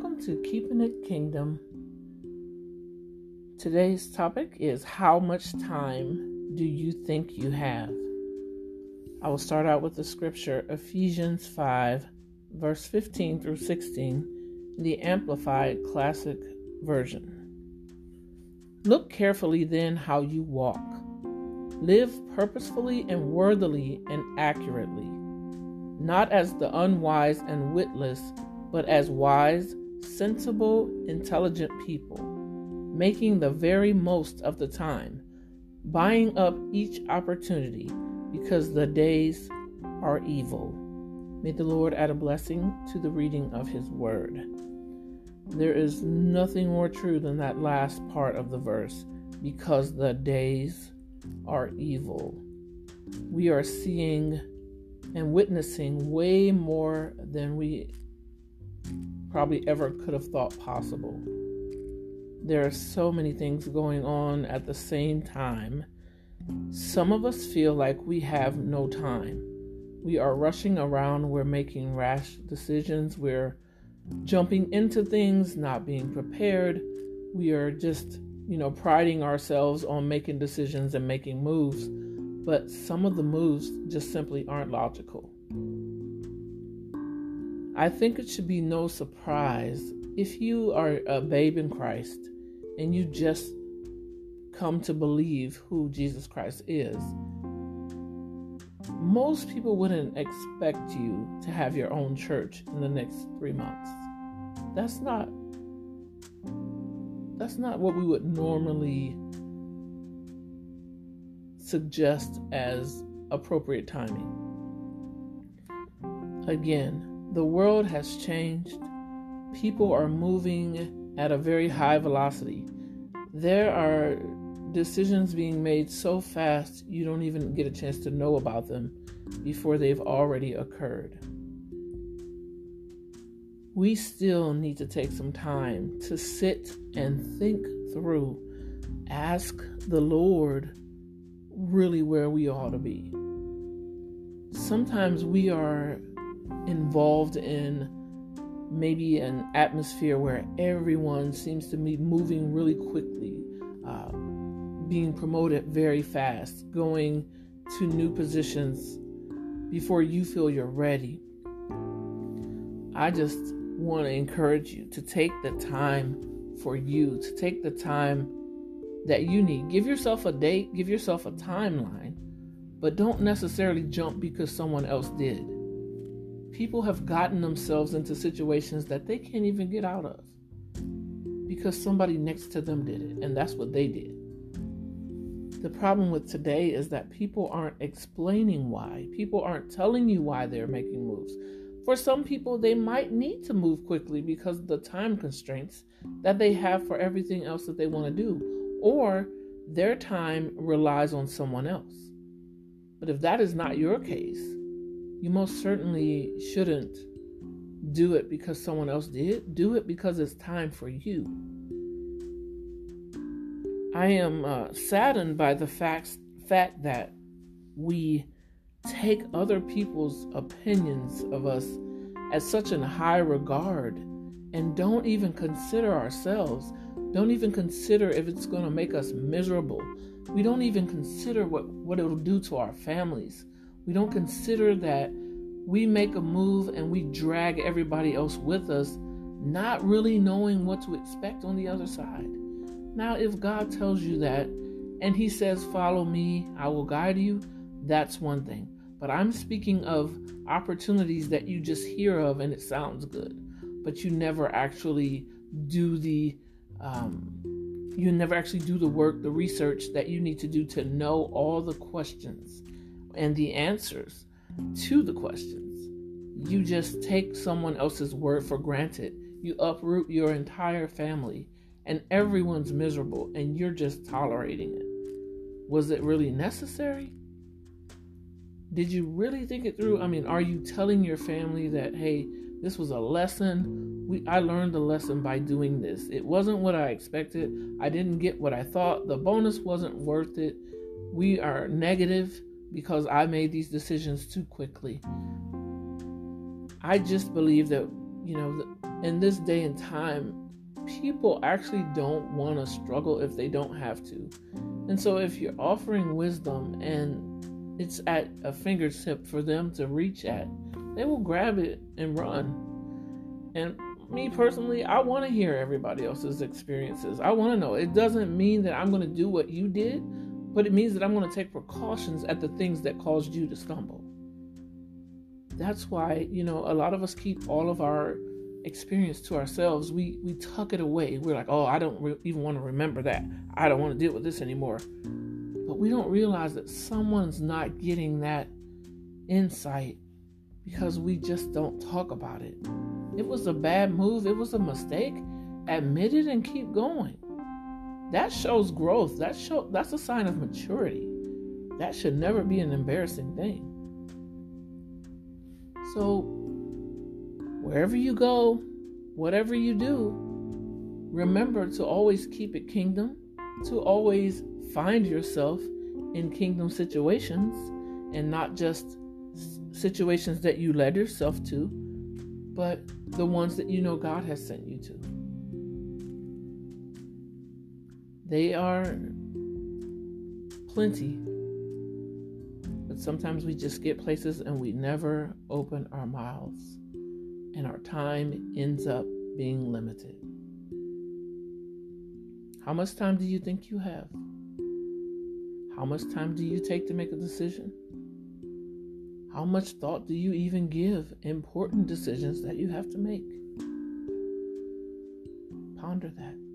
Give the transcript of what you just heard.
Welcome to Keeping It Kingdom. Today's topic is How much time do you think you have? I will start out with the scripture Ephesians 5, verse 15 through 16, the Amplified Classic Version. Look carefully then how you walk. Live purposefully and worthily and accurately, not as the unwise and witless but as wise, sensible, intelligent people, making the very most of the time, buying up each opportunity because the days are evil. May the Lord add a blessing to the reading of His Word. There is nothing more true than that last part of the verse because the days are evil. We are seeing and witnessing way more than we probably ever could have thought possible. There are so many things going on at the same time. Some of us feel like we have no time. We are rushing around, we're making rash decisions, we're jumping into things, not being prepared. We are just, you know, priding ourselves on making decisions and making moves, but some of the moves just simply aren't logical. I think it should be no surprise if you are a babe in Christ and you just come to believe who Jesus Christ is. Most people wouldn't expect you to have your own church in the next three months. That's not that's not what we would normally suggest as appropriate timing. Again, the world has changed. People are moving at a very high velocity. There are decisions being made so fast you don't even get a chance to know about them before they've already occurred. We still need to take some time to sit and think through, ask the Lord really where we ought to be. Sometimes we are involved in maybe an atmosphere where everyone seems to be moving really quickly, uh, being promoted very fast, going to new positions before you feel you're ready. I just want to encourage you to take the time for you, to take the time that you need. Give yourself a date, give yourself a timeline, but don't necessarily jump because someone else did people have gotten themselves into situations that they can't even get out of because somebody next to them did it, and that's what they did. The problem with today is that people aren't explaining why. People aren't telling you why they're making moves. For some people, they might need to move quickly because of the time constraints that they have for everything else that they want to do, or their time relies on someone else. But if that is not your case, you most certainly shouldn't do it because someone else did. Do it because it's time for you. I am uh, saddened by the fact, fact that we take other people's opinions of us at such a high regard and don't even consider ourselves, don't even consider if it's going to make us miserable. We don't even consider what, what it'll do to our families. We don't consider that we make a move and we drag everybody else with us, not really knowing what to expect on the other side. Now, if God tells you that and He says, Follow me, I will guide you, that's one thing. But I'm speaking of opportunities that you just hear of and it sounds good, but you never actually do the um, you never actually do the work, the research that you need to do to know all the questions and the answers to the questions. You just take someone else's word for granted. You uproot your entire family, and everyone's miserable, and you're just tolerating it. Was it really necessary? Did you really think it through? I mean, are you telling your family that, hey, this was a lesson? We, I learned a lesson by doing this. It wasn't what I expected. I didn't get what I thought. The bonus wasn't worth it. We are negative because I made these decisions too quickly. I just believe that, you know, in this day and time, people actually don't want to struggle if they don't have to. And so if you're offering wisdom and it's at a fingertip for them to reach at, they will grab it and run. And me personally, I want to hear everybody else's experiences. I want to know. It doesn't mean that I'm going to do what you did, but it means that I'm going to take precautions at the things that caused you to stumble. That's why, you know, a lot of us keep all of our experience to ourselves. We we tuck it away. We're like, "Oh, I don't re- even want to remember that. I don't want to deal with this anymore." But we don't realize that someone's not getting that insight because we just don't talk about it. It was a bad move, it was a mistake. Admit it and keep going. That shows growth. That show that's a sign of maturity. That should never be an embarrassing thing. So wherever you go, whatever you do, remember to always keep it kingdom, to always find yourself in kingdom situations and not just situations that you led yourself to, but the ones that you know God has sent you to. They are plenty. But sometimes we just get places and we never open our mouths, and our time ends up being limited. How much time do you think you have? How much time do you take to make a decision? How much thought do you even give important decisions that you have to make? Ponder that.